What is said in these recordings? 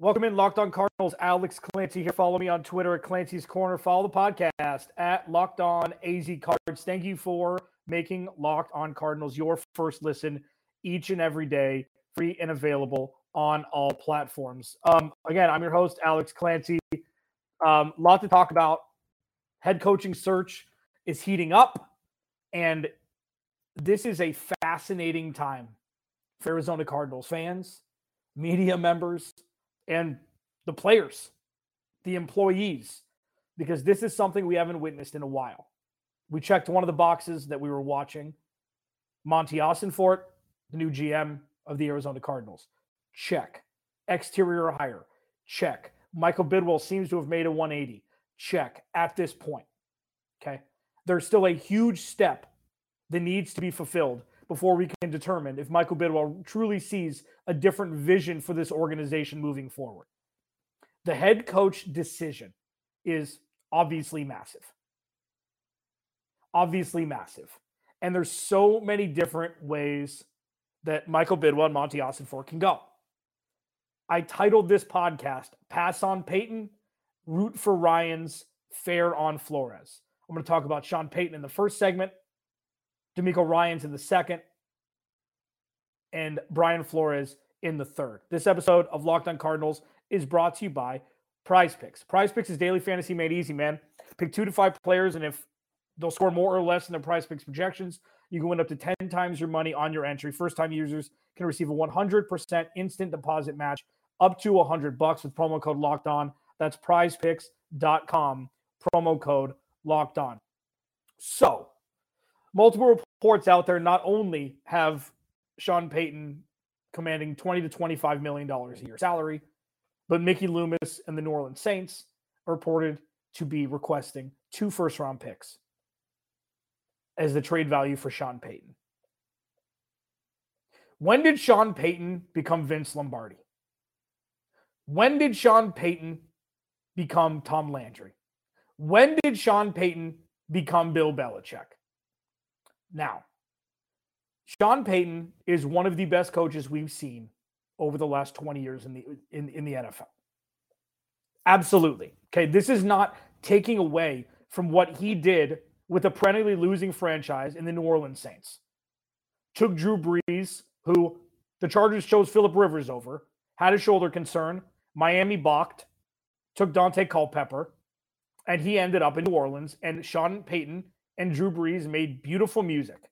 Welcome in, Locked On Cardinals. Alex Clancy here. Follow me on Twitter at Clancy's Corner. Follow the podcast at Locked On AZ Cards. Thank you for making Locked On Cardinals your first listen each and every day, free and available on all platforms. Um, again, I'm your host, Alex Clancy. Um, lot to talk about. Head coaching search is heating up, and this is a fascinating time for Arizona Cardinals fans, media members, and the players, the employees, because this is something we haven't witnessed in a while. We checked one of the boxes that we were watching. Monti Ossenfort, the new GM of the Arizona Cardinals. Check. Exterior hire. Check. Michael Bidwell seems to have made a 180. Check at this point. Okay. There's still a huge step that needs to be fulfilled before we can determine if Michael Bidwell truly sees a different vision for this organization moving forward. The head coach decision is obviously massive. Obviously massive. And there's so many different ways that Michael Bidwell and Monti Austin Ossenfort can go. I titled this podcast Pass on Payton, Root for Ryans, Fair on Flores. I'm going to talk about Sean Payton in the first segment, DeMeco Ryans in the second, and Brian Flores in the third. This episode of Locked On Cardinals is brought to you by Prize Picks. Prize Picks is daily fantasy made easy, man. Pick two to five players, and if they'll score more or less than their Prize Picks projections, you can win up to 10 times your money on your entry. First time users can receive a 100% instant deposit match up to 100 bucks with promo code locked on. That's prizepicks.com, promo code locked on. So, multiple reports out there not only have Sean Payton commanding 20 to 25 million dollars a year salary, but Mickey Loomis and the New Orleans Saints are reported to be requesting two first round picks as the trade value for Sean Payton. When did Sean Payton become Vince Lombardi? When did Sean Payton become Tom Landry? When did Sean Payton become Bill Belichick? Now, Sean Payton is one of the best coaches we've seen over the last 20 years in the in, in the NFL. Absolutely. Okay. This is not taking away from what he did with a perennially losing franchise in the New Orleans Saints. Took Drew Brees, who the Chargers chose Philip Rivers over, had a shoulder concern. Miami balked, took Daunte Culpepper, and he ended up in New Orleans. And Sean Payton and Drew Brees made beautiful music.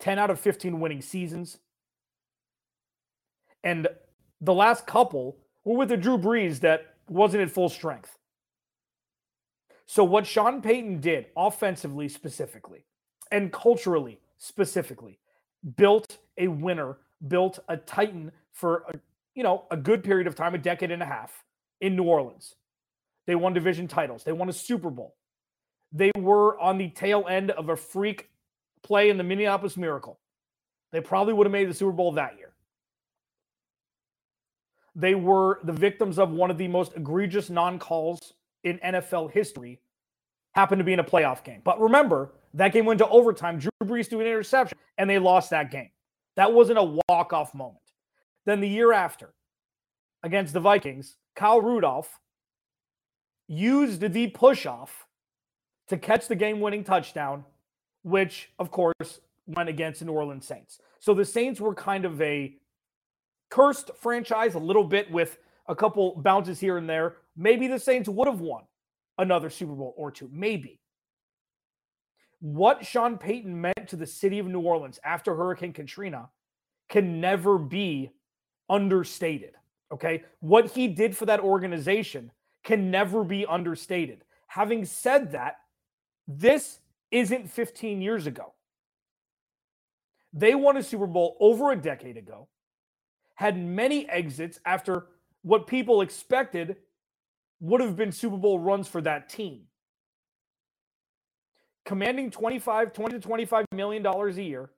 10 out of 15 winning seasons. And the last couple were with a Drew Brees that wasn't at full strength. So, what Sean Payton did offensively, specifically, and culturally, specifically, built a winner, built a Titan for a, you know a good period of time, a decade and a half in New Orleans. They won division titles. They won a Super Bowl. They were on the tail end of a freak play in the Minneapolis Miracle. They probably would have made the Super Bowl that year. They were the victims of one of the most egregious non calls in NFL history, happened to be in a playoff game. But remember, that game went to overtime. Drew Brees threw an interception, and they lost that game. That wasn't a walk off moment. Then the year after, against the Vikings, Kyle Rudolph used the push off to catch the game winning touchdown which of course went against the New Orleans Saints. So the Saints were kind of a cursed franchise a little bit with a couple bounces here and there. Maybe the Saints would have won another Super Bowl or two. Maybe. What Sean Payton meant to the city of New Orleans after Hurricane Katrina can never be understated. Okay. What he did for that organization can never be understated. Having said that, this isn't 15 years ago. They won a Super Bowl over a decade ago, had many exits after what people expected would have been Super Bowl runs for that team. Commanding 25, 20 to 25 million dollars a year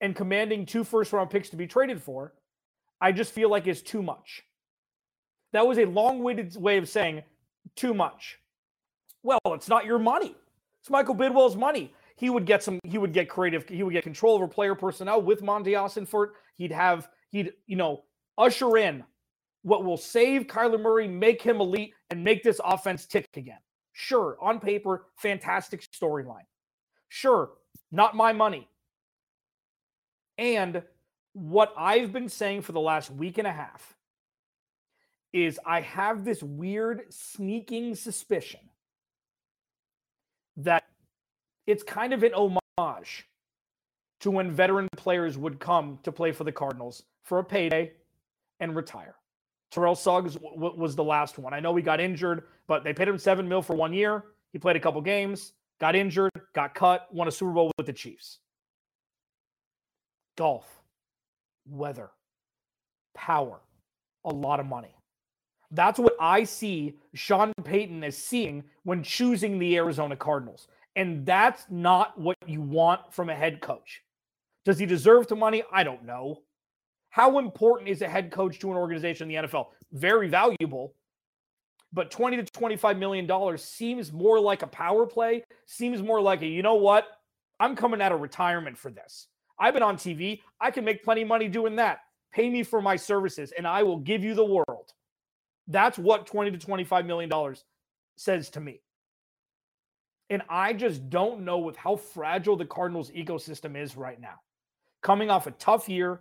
and commanding two first round picks to be traded for, I just feel like is too much. That was a long-winded way of saying too much. Well, it's not your money. It's Michael Bidwell's money. He would get some. He would get creative. He would get control over player personnel with Monti Ossenfort. He'd have. He'd you know usher in what will save Kyler Murray, make him elite, and make this offense tick again. Sure, on paper, fantastic storyline. Sure, not my money. And what I've been saying for the last week and a half is I have this weird sneaking suspicion that it's kind of an homage to when veteran players would come to play for the Cardinals for a payday and retire. Terrell Suggs w- was the last one. I know he got injured, but they paid him seven mil for one year. He played a couple games, got injured, got cut, won a Super Bowl with the Chiefs. Golf, weather, power, a lot of money. That's what I see Sean Payton as seeing when choosing the Arizona Cardinals. And that's not what you want from a head coach. Does he deserve the money? I don't know. How important is a head coach to an organization in the NFL? Very valuable. But 20 to 25 million dollars seems more like a power play, seems more like a, you know what? I'm coming out of retirement for this. I've been on TV. I can make plenty of money doing that. Pay me for my services and I will give you the world. That's what 20 to 25 million dollars says to me. And I just don't know with how fragile the Cardinals ecosystem is right now. Coming off a tough year,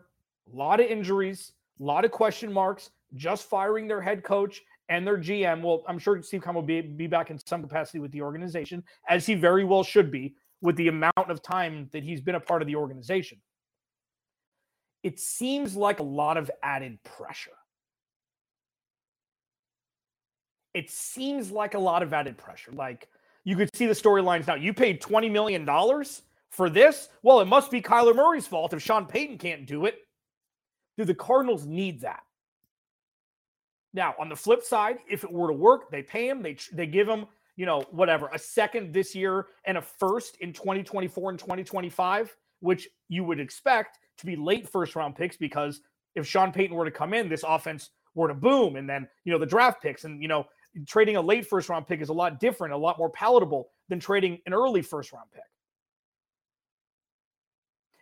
a lot of injuries, a lot of question marks, just firing their head coach and their GM. Well, I'm sure Steve Keim will be, be back in some capacity with the organization, as he very well should be with the amount of time that he's been a part of the organization. It seems like a lot of added pressure. It seems like a lot of added pressure. Like you could see the storylines now. You paid $20 million for this? Well, it must be Kyler Murray's fault if Sean Payton can't do it. Do the Cardinals need that? Now, on the flip side, if it were to work, they pay him, they they give him, you know, whatever, a second this year and a first in 2024 and 2025, which you would expect to be late first round picks because if Sean Payton were to come in, this offense were to boom and then, you know, the draft picks and, you know, trading a late first round pick is a lot different, a lot more palatable than trading an early first round pick.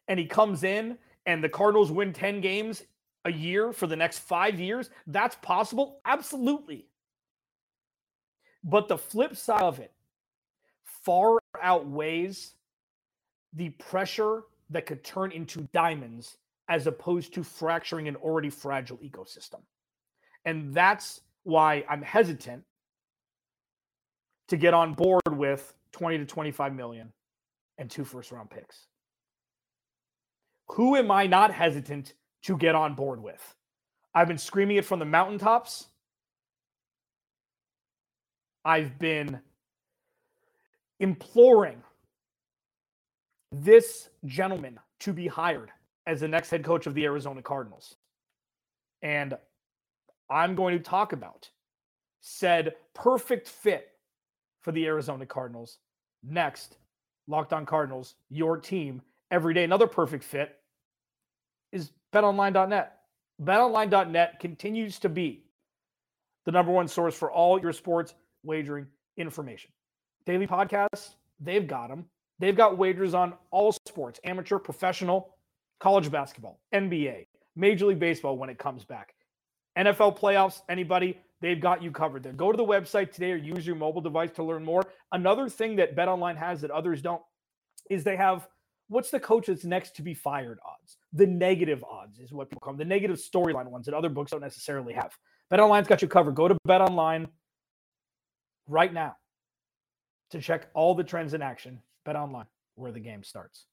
And he comes in and the Cardinals win 10 games a year for the next five years, that's possible? Absolutely. But the flip side of it far outweighs the pressure that could turn into diamonds as opposed to fracturing an already fragile ecosystem. And that's why I'm hesitant to get on board with 20 to 25 million and two first round picks. Who am I not hesitant to get on board with? I've been screaming it from the mountaintops. I've been imploring this gentleman to be hired as the next head coach of the Arizona Cardinals. And I'm going to talk about said perfect fit for the Arizona Cardinals next. Locked on Cardinals, your team every day. Another perfect fit is betonline.net. Betonline.net continues to be the number one source for all your sports wagering information. Daily podcasts, they've got them. They've got wagers on all sports amateur, professional, college basketball, NBA, Major League Baseball when it comes back. NFL playoffs, anybody, they've got you covered there. Go to the website today or use your mobile device to learn more. Another thing that BetOnline has that others don't is they have what's the coach that's next to be fired odds? The negative odds is what them, the negative storyline ones that other books don't necessarily have. BetOnline's got you covered. Go to BetOnline right now to check all the trends in action. BetOnline, where the game starts.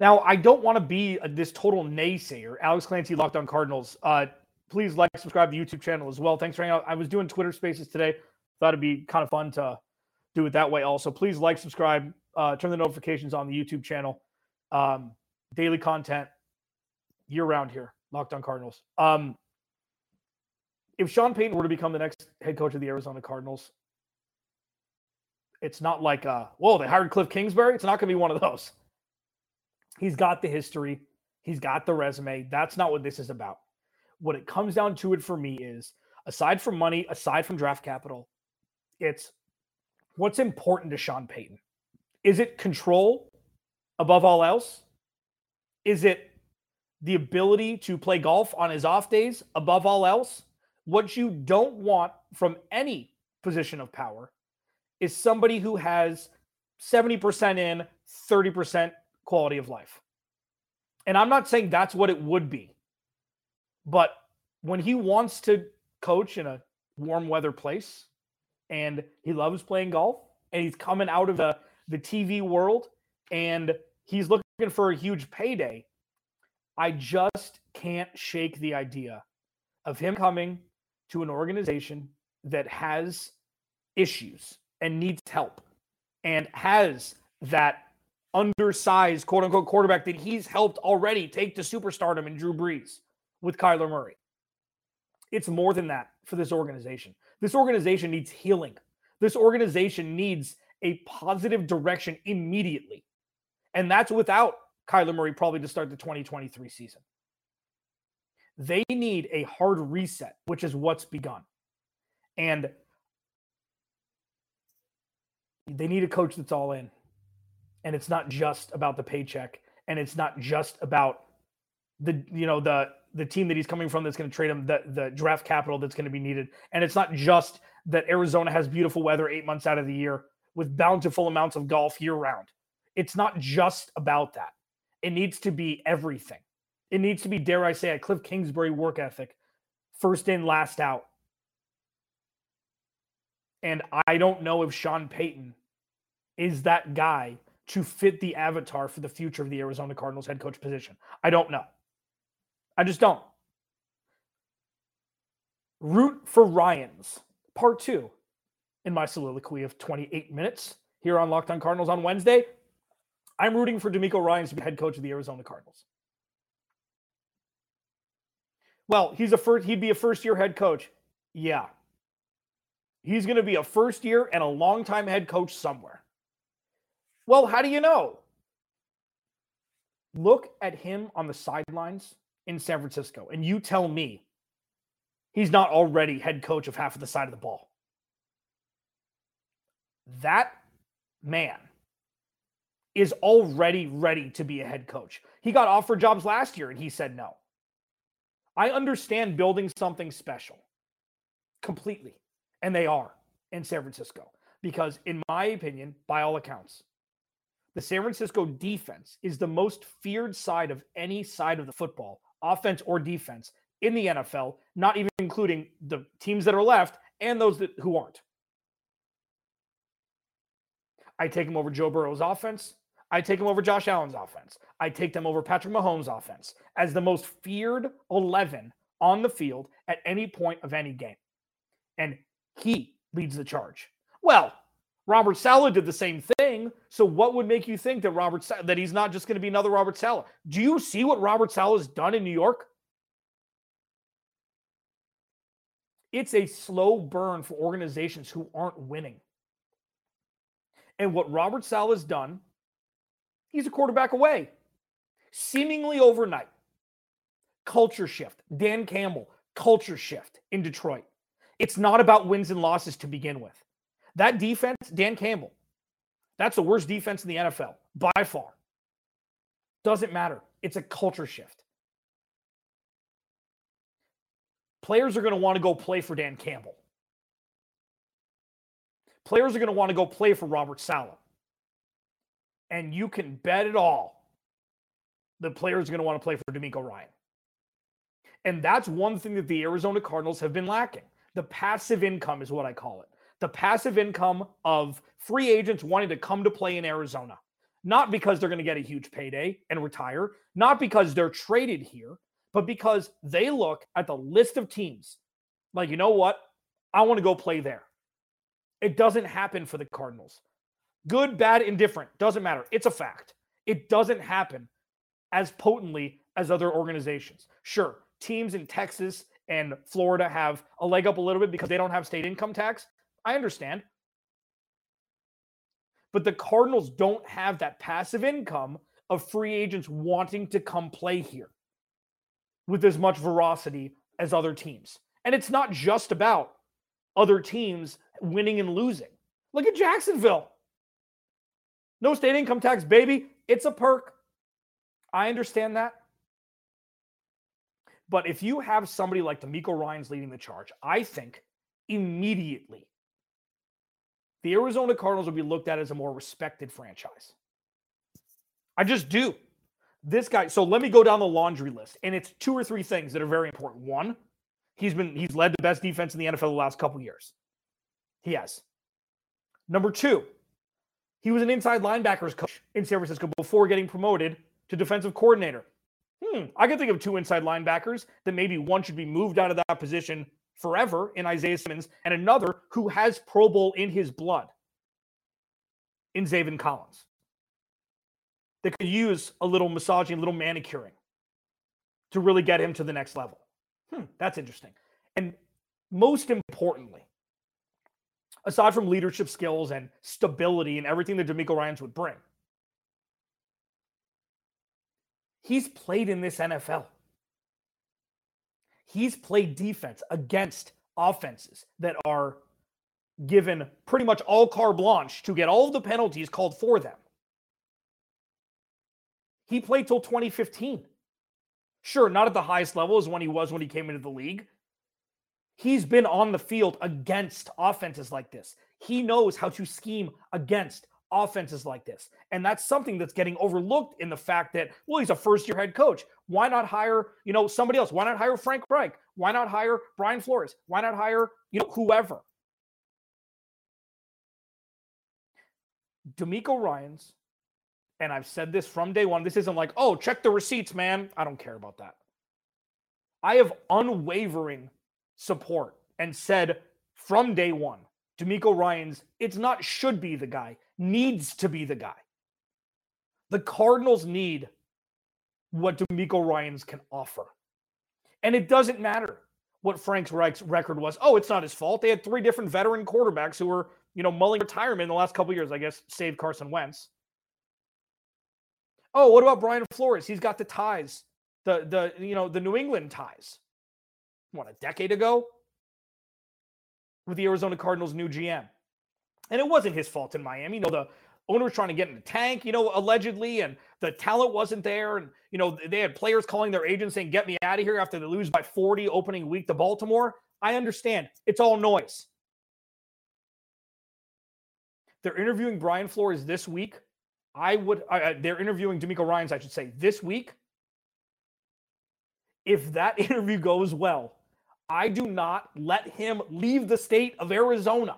Now, I don't want to be a, this total naysayer. Alex Clancy, Locked On Cardinals. Uh, please like, subscribe to the YouTube channel as well. Thanks for hanging out. I was doing Twitter Spaces today. Thought it'd be kind of fun to do it that way. Also, please like, subscribe, uh, turn the notifications on the YouTube channel. Um, daily content year round here, Locked on Cardinals. Um, if Sean Payton were to become the next head coach of the Arizona Cardinals, it's not like, uh, whoa, they hired Cliff Kingsbury. It's not going to be one of those. He's got the history, he's got the resume. That's not what this is about. What it comes down to it for me is aside from money, aside from draft capital, it's what's important to Sean Payton. Is it control above all else? Is it the ability to play golf on his off days above all else? What you don't want from any position of power is somebody who has 70% in, 30% quality of life. And I'm not saying that's what it would be. But when he wants to coach in a warm weather place and he loves playing golf and he's coming out of the, the TV world and he's looking for a huge payday, I just can't shake the idea of him coming to an organization that has issues and needs help and has that undersized quote unquote quarterback that he's helped already take to superstardom in Drew Brees with Kyler Murray. It's more than that for this organization. This organization needs healing. This organization needs a positive direction immediately. And that's without Kyler Murray probably to start the 2023 season. They need a hard reset, which is what's begun. And they need a coach that's all in. And it's not just about the paycheck and it's not just about the you know the the team that he's coming from that's going to trade him the the draft capital that's going to be needed. And it's not just that Arizona has beautiful weather 8 months out of the year with bountiful amounts of golf year round. It's not just about that. It needs to be everything. It needs to be, dare I say, a Cliff Kingsbury work ethic, first in, last out. And I don't know if Sean Payton is that guy to fit the avatar for the future of the Arizona Cardinals head coach position. I don't know. I just don't. Root for Ryans, part two in my soliloquy of 28 minutes here on Locked on Cardinals on Wednesday. I'm rooting for DeMeco Ryans to be head coach of the Arizona Cardinals. Well, he's a first he'd be a first year head coach. Yeah. He's going to be a first year and a long-time head coach somewhere. Well, how do you know? Look at him on the sidelines in San Francisco and you tell me he's not already head coach of half of the side of the ball. That man is already ready to be a head coach. He got offered jobs last year and he said no. I understand building something special completely. And they are in San Francisco. Because, in my opinion, by all accounts, the San Francisco defense is the most feared side of any side of the football, offense or defense, in the NFL, not even including the teams that are left and those that, who aren't. I take them over Joe Burrow's offense. I take them over Josh Allen's offense. I take them over Patrick Mahomes' offense as the most feared 11 on the field at any point of any game. And he leads the charge. Well, Robert Saleh did the same thing. So what would make you think that Robert that he's not just going to be another Robert Saleh? Do you see what Robert Saleh has done in New York? It's a slow burn for organizations who aren't winning. And what Robert Saleh has done He's a quarterback away. Seemingly overnight. Culture shift. Dan Campbell, culture shift in Detroit. It's not about wins and losses to begin with. That defense, Dan Campbell, that's the worst defense in the NFL by far. Doesn't matter. It's a culture shift. Players are going to want to go play for Dan Campbell. Players are going to want to go play for Robert Saleh and you can bet it all the players are going to want to play for DeMeco Ryan. And that's one thing that the Arizona Cardinals have been lacking. The passive income is what I call it. The passive income of free agents wanting to come to play in Arizona. Not because they're going to get a huge payday and retire, not because they're traded here, but because they look at the list of teams like, you know what? I want to go play there. It doesn't happen for the Cardinals. Good, bad, indifferent, doesn't matter. It's a fact. It doesn't happen as potently as other organizations. Sure, teams in Texas and Florida have a leg up a little bit because they don't have state income tax. I understand. But the Cardinals don't have that passive income of free agents wanting to come play here with as much veracity as other teams. And it's not just about other teams winning and losing. Look at Jacksonville. No state income tax, baby. It's a perk. I understand that. But if you have somebody like DeMeco Ryans leading the charge, I think immediately the Arizona Cardinals will be looked at as a more respected franchise. I just do. This guy, so let me go down the laundry list. And it's two or three things that are very important. One, he's been he's led the best defense in the NFL the last couple years. He has. Number two, he was an inside linebackers coach in San Francisco before getting promoted to defensive coordinator. Hmm, I can think of two inside linebackers that maybe one should be moved out of that position forever in Isaiah Simmons, and another who has Pro Bowl in his blood in Zaven Collins. That could use a little massaging, a little manicuring to really get him to the next level. Hmm, that's interesting. And most importantly, aside from leadership skills and stability and everything that DeMeco Ryans would bring, he's played in this NFL. He's played defense against offenses that are given pretty much all carte blanche to get all of the penalties called for them. He played till 2015. Sure, not at the highest level as when he was when he came into the league. He's been on the field against offenses like this. He knows how to scheme against offenses like this. And that's something that's getting overlooked in the fact that, well, he's a first year head coach. Why not hire, you know, somebody else? Why not hire Frank Reich? Why not hire Brian Flores? Why not hire, you know, whoever? DeMeco Ryans, and I've said this from day one. This isn't like, oh, check the receipts, man. I don't care about that. I have unwavering support and said from day one, DeMeco Ryans, it's not should be the guy needs to be the guy. The Cardinals need what DeMeco Ryans can offer. And it doesn't matter what Frank's Reich's record was. Oh, it's not his fault. They had three different veteran quarterbacks who were, you know, mulling retirement in the last couple years, I guess, save Carson Wentz. Oh, what about Brian Flores? He's got the ties, the the you know, the New England ties. What, a decade ago? With the Arizona Cardinals new GM. And it wasn't his fault in Miami. You know, the owner was trying to get in the tank, you know, allegedly, and the talent wasn't there. And, you know, they had players calling their agents saying, get me out of here after they lose by 40 opening week to Baltimore. I understand. It's all noise. They're interviewing Brian Flores this week. I would, uh, they're interviewing DeMeco Ryans, I should say, this week. If that interview goes well, I do not let him leave the state of Arizona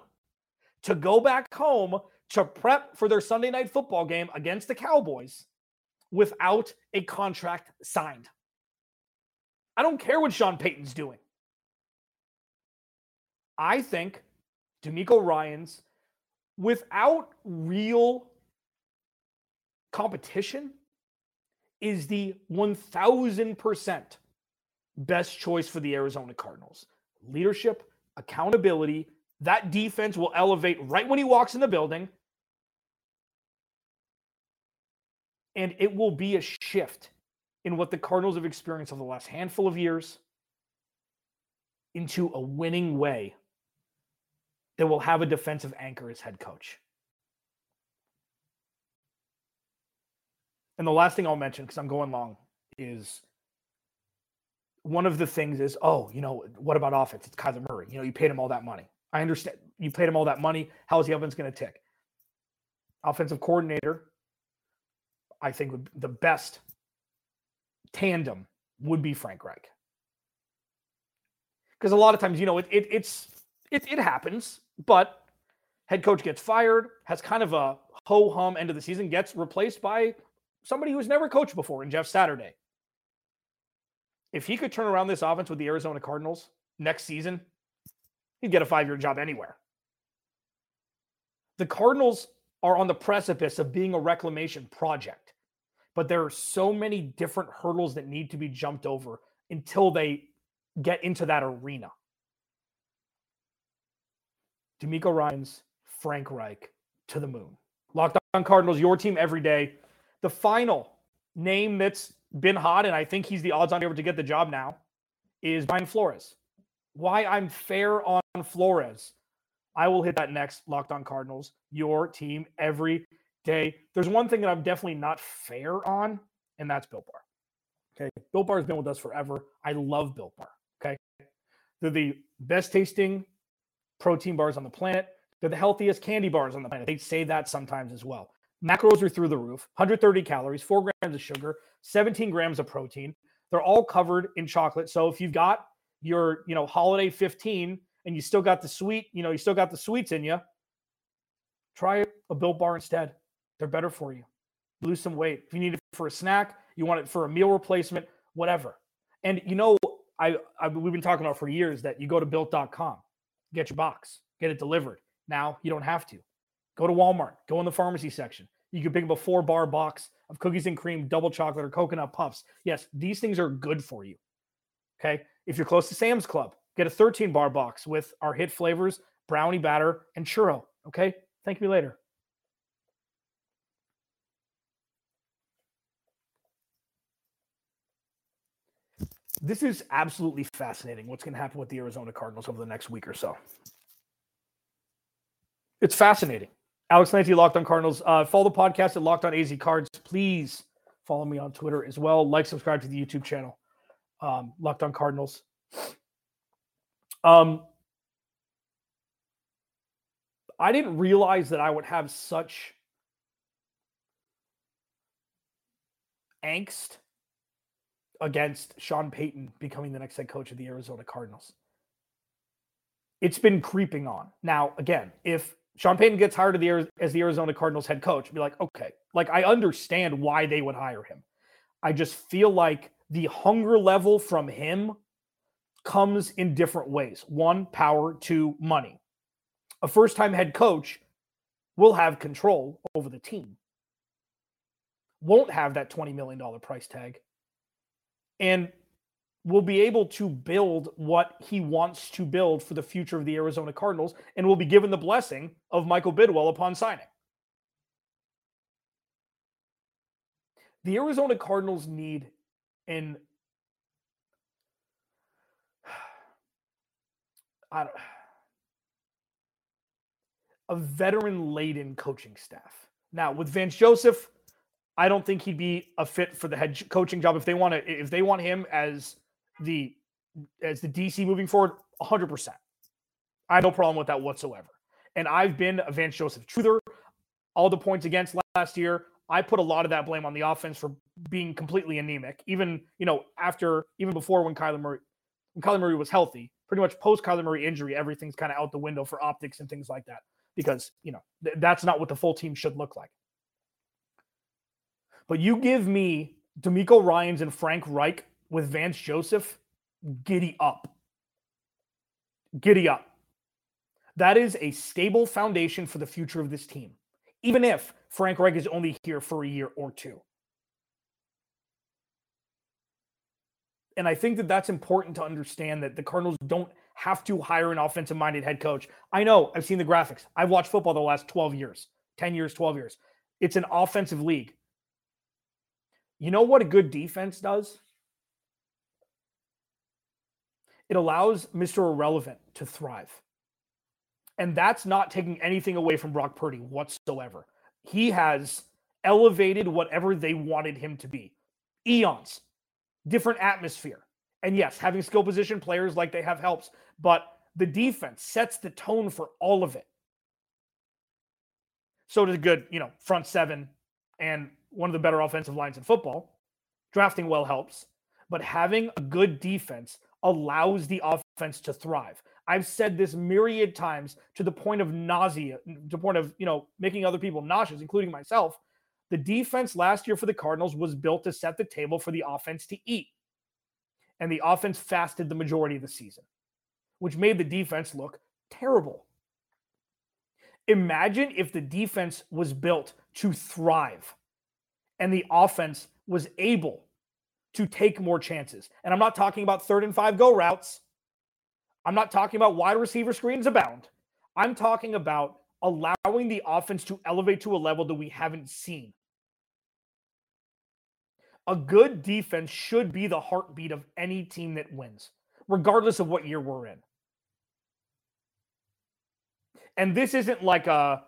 to go back home to prep for their Sunday night football game against the Cowboys without a contract signed. I don't care what Sean Payton's doing. I think DeMeco Ryans, without real competition, is the 1000% best choice for the Arizona Cardinals. Leadership, accountability, that defense will elevate right when he walks in the building. And it will be a shift in what the Cardinals have experienced over the last handful of years into a winning way that will have a defensive anchor as head coach. And the last thing I'll mention, because I'm going long, is one of the things is, oh, you know, what about offense? It's Kyler Murray. You know, you paid him all that money. I understand you paid him all that money. How is the offense going to tick? Offensive coordinator, I think the best tandem would be Frank Reich. Because a lot of times, you know, it, it it's it, it happens, but head coach gets fired, has kind of a ho hum end of the season, gets replaced by somebody who's never coached before in Jeff Saturday. If he could turn around this offense with the Arizona Cardinals next season, he'd get a five year job anywhere. The Cardinals are on the precipice of being a reclamation project. but there are so many different hurdles that need to be jumped over until they get into that arena. DeMeco Ryans, Frank Reich to the moon. Locked on Cardinals, your team every day. The final name that's been hot, and I think he's the odds on able to get the job now, is Brian Flores. Why I'm fair on Flores. I will hit that next. Locked on Cardinals, your team every day. There's one thing that I'm definitely not fair on, and that's Built Bar. Okay. Built Bar has been with us forever. I love Built Bar. Okay. They're the best tasting protein bars on the planet. They're the healthiest candy bars on the planet. They say that sometimes as well. Macros are through the roof 130 calories, four grams of sugar, 17 grams of protein. They're all covered in chocolate. So if you've got your, you know, holiday 15 and you still got the sweet, you know, you still got the sweets in you, try a built bar instead. They're better for you. Lose some weight. If you need it for a snack, you want it for a meal replacement, whatever. And you know, I, I we've been talking about for years that you go to built.com, get your box, get it delivered. Now you don't have to. Go to Walmart, go in the pharmacy section. You can pick up a four bar box of cookies and cream, double chocolate, or coconut puffs. Yes, these things are good for you. Okay. If you're close to Sam's Club, get a 13 bar box with our hit flavors, brownie batter, and churro. Okay. Thank you later. This is absolutely fascinating what's going to happen with the Arizona Cardinals over the next week or so. It's fascinating. Alex Clancy, Locked on Cardinals. Uh, follow the podcast at Locked on AZ Cards. Please follow me on Twitter as well. Like, subscribe to the YouTube channel, um, Locked on Cardinals. Um, I didn't realize that I would have such angst against Sean Payton becoming the next head coach of the Arizona Cardinals. It's been creeping on. Now, again, if Sean Payton gets hired the, as the Arizona Cardinals head coach, be like, okay, like I understand why they would hire him. I just feel like the hunger level from him comes in different ways. One, power, two, money. A first time head coach will have control over the team, won't have that $20 million price tag, and will be able to build what he wants to build for the future of the Arizona Cardinals and will be given the blessing of Michael Bidwell upon signing. The Arizona Cardinals need an I don't, a veteran laden coaching staff. Now, with Vance Joseph, I don't think he'd be a fit for the head coaching job if they want to if they want him as the as the DC moving forward, 100%. I have no problem with that whatsoever. And I've been a Vance Joseph truther. All the points against last year, I put a lot of that blame on the offense for being completely anemic. Even you know after, even before when Kyler Murray, when Kyler Murray was healthy, pretty much post Kyler Murray injury, everything's kind of out the window for optics and things like that because you know th- that's not what the full team should look like. But you give me DeMeco Ryans and Frank Reich with Vance Joseph, giddy up. Giddy up. That is a stable foundation for the future of this team, even if Frank Reich is only here for a year or two. And I think that that's important to understand that the Cardinals don't have to hire an offensive minded head coach. I know, I've seen the graphics. I've watched football the last 12 years, 10 years, 12 years. It's an offensive league. You know what a good defense does? it allows Mr. Irrelevant to thrive. And that's not taking anything away from Brock Purdy whatsoever. He has elevated whatever they wanted him to be. Eons, different atmosphere. And yes, having skill position players like they have helps, but the defense sets the tone for all of it. So does a good, you know, front seven and one of the better offensive lines in football. Drafting well helps, but having a good defense allows the offense to thrive. I've said this myriad times to the point of nausea, to the point of, you know, making other people nauseous, including myself. The defense last year for the Cardinals was built to set the table for the offense to eat. And the offense fasted the majority of the season, which made the defense look terrible. Imagine if the defense was built to thrive and the offense was able to take more chances. And I'm not talking about third and five go routes. I'm not talking about wide receiver screens abound. I'm talking about allowing the offense to elevate to a level that we haven't seen. A good defense should be the heartbeat of any team that wins, regardless of what year we're in. And this isn't like a,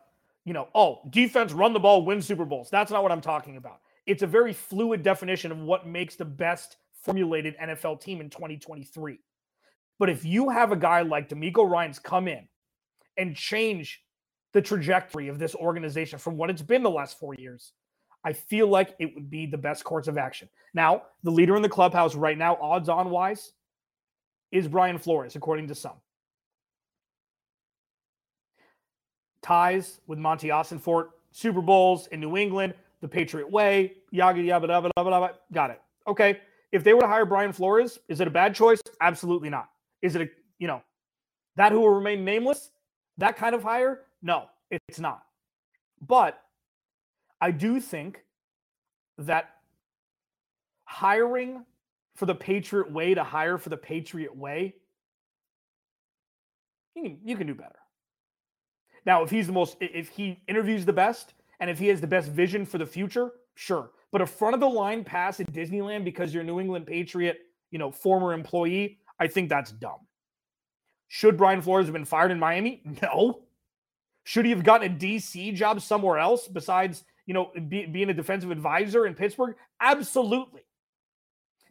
you know, oh, defense run the ball, win Super Bowls. That's not what I'm talking about. It's a very fluid definition of what makes the best formulated NFL team in 2023. But if you have a guy like DeMeco Ryans come in and change the trajectory of this organization from what it's been the last four years, I feel like it would be the best course of action. Now, the leader in the clubhouse right now, odds on wise, is Brian Flores, according to some. Ties with Monti Ossenfort, Super Bowls in New England, the Patriot way, yaga yabba dabba dabba dabba. Got it. Okay. If they were to hire Brian Flores, is it a bad choice? Absolutely not. Is it a, you know, that who will remain nameless? That kind of hire? No, it's not. But I do think that hiring for the Patriot way to hire for the Patriot way, you can, you can do better. Now, if he's the most, if he interviews the best and if he has the best vision for the future, sure. But a front of the line pass at Disneyland because you're a New England Patriot, you know, former employee, I think that's dumb. Should Brian Flores have been fired in Miami? No. Should he have gotten a DC job somewhere else besides you know, be, being a defensive advisor in Pittsburgh? Absolutely.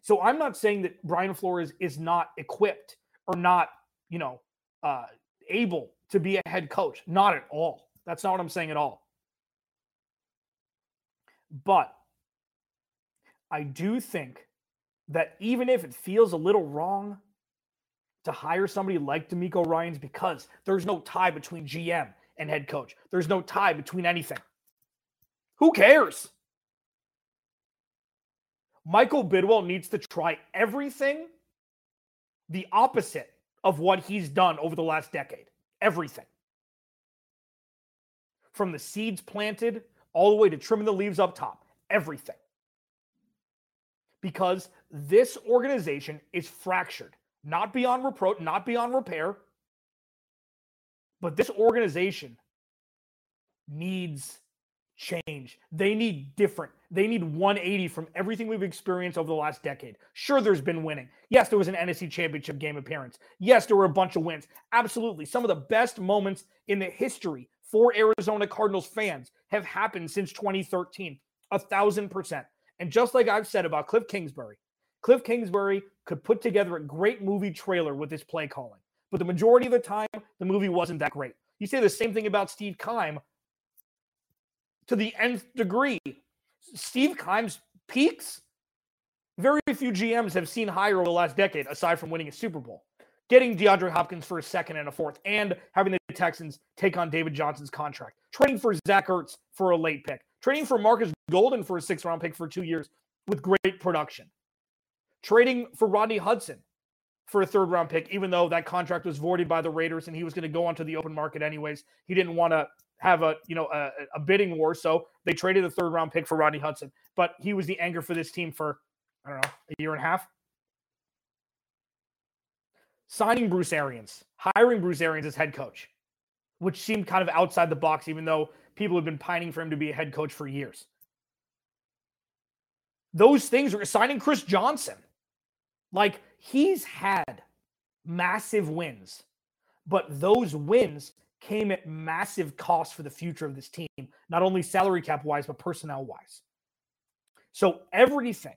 So I'm not saying that Brian Flores is not equipped or not, you know, uh, able to be a head coach. Not at all. That's not what I'm saying at all. But I do think that even if it feels a little wrong to hire somebody like DeMeco Ryans because there's no tie between GM and head coach, there's no tie between anything. Who cares? Michael Bidwell needs to try everything the opposite of what he's done over the last decade. Everything. From the seeds planted all the way to trimming the leaves up top. Everything. Because this organization is fractured, not beyond reproach, not beyond repair. But this organization needs change. They need different. They need 180 from everything we've experienced over the last decade. Sure, there's been winning. Yes, there was an NFC championship game appearance. Yes, there were a bunch of wins. Absolutely. Some of the best moments in the history for Arizona Cardinals fans have happened since 2013. A thousand percent. And just like I've said about Cliff Kingsbury, Cliff Kingsbury could put together a great movie trailer with his play calling. But the majority of the time, the movie wasn't that great. You say the same thing about Steve Keim to the nth degree. Steve Keim's peaks, very few GMs have seen higher over the last decade, aside from winning a Super Bowl. Getting DeAndre Hopkins for a second and a fourth, and having the Texans take on David Johnson's contract. Trading for Zach Ertz for a late pick. Trading for Markus Golden for a six round pick for two years with great production. Trading for Rodney Hudson for a third round pick, even though that contract was voided by the Raiders and he was going to go onto the open market anyways. He didn't want to have a you know a, a, bidding war. So they traded a third round pick for Rodney Hudson, but he was the anger for this team for I don't know a year and a half. Signing Bruce Arians, hiring Bruce Arians as head coach, which seemed kind of outside the box, even though people have been pining for him to be a head coach for years. Those things are signing Chris Johnson. Like he's had massive wins, but those wins came at massive cost for the future of this team, not only salary cap wise, but personnel wise. So everything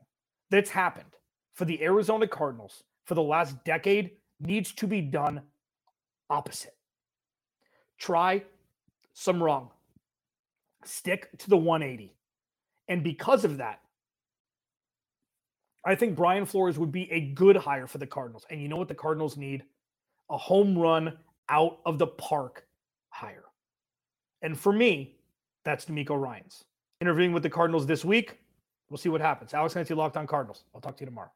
that's happened for the Arizona Cardinals for the last decade needs to be done opposite. Try some wrong, stick to the 180. And because of that, I think Brian Flores would be a good hire for the Cardinals. And you know what the Cardinals need? A home run out of the park higher. And for me, that's DeMeco Ryans. Interviewing with the Cardinals this week. We'll see what happens. Alex Clancy, Locked on Cardinals. I'll talk to you tomorrow.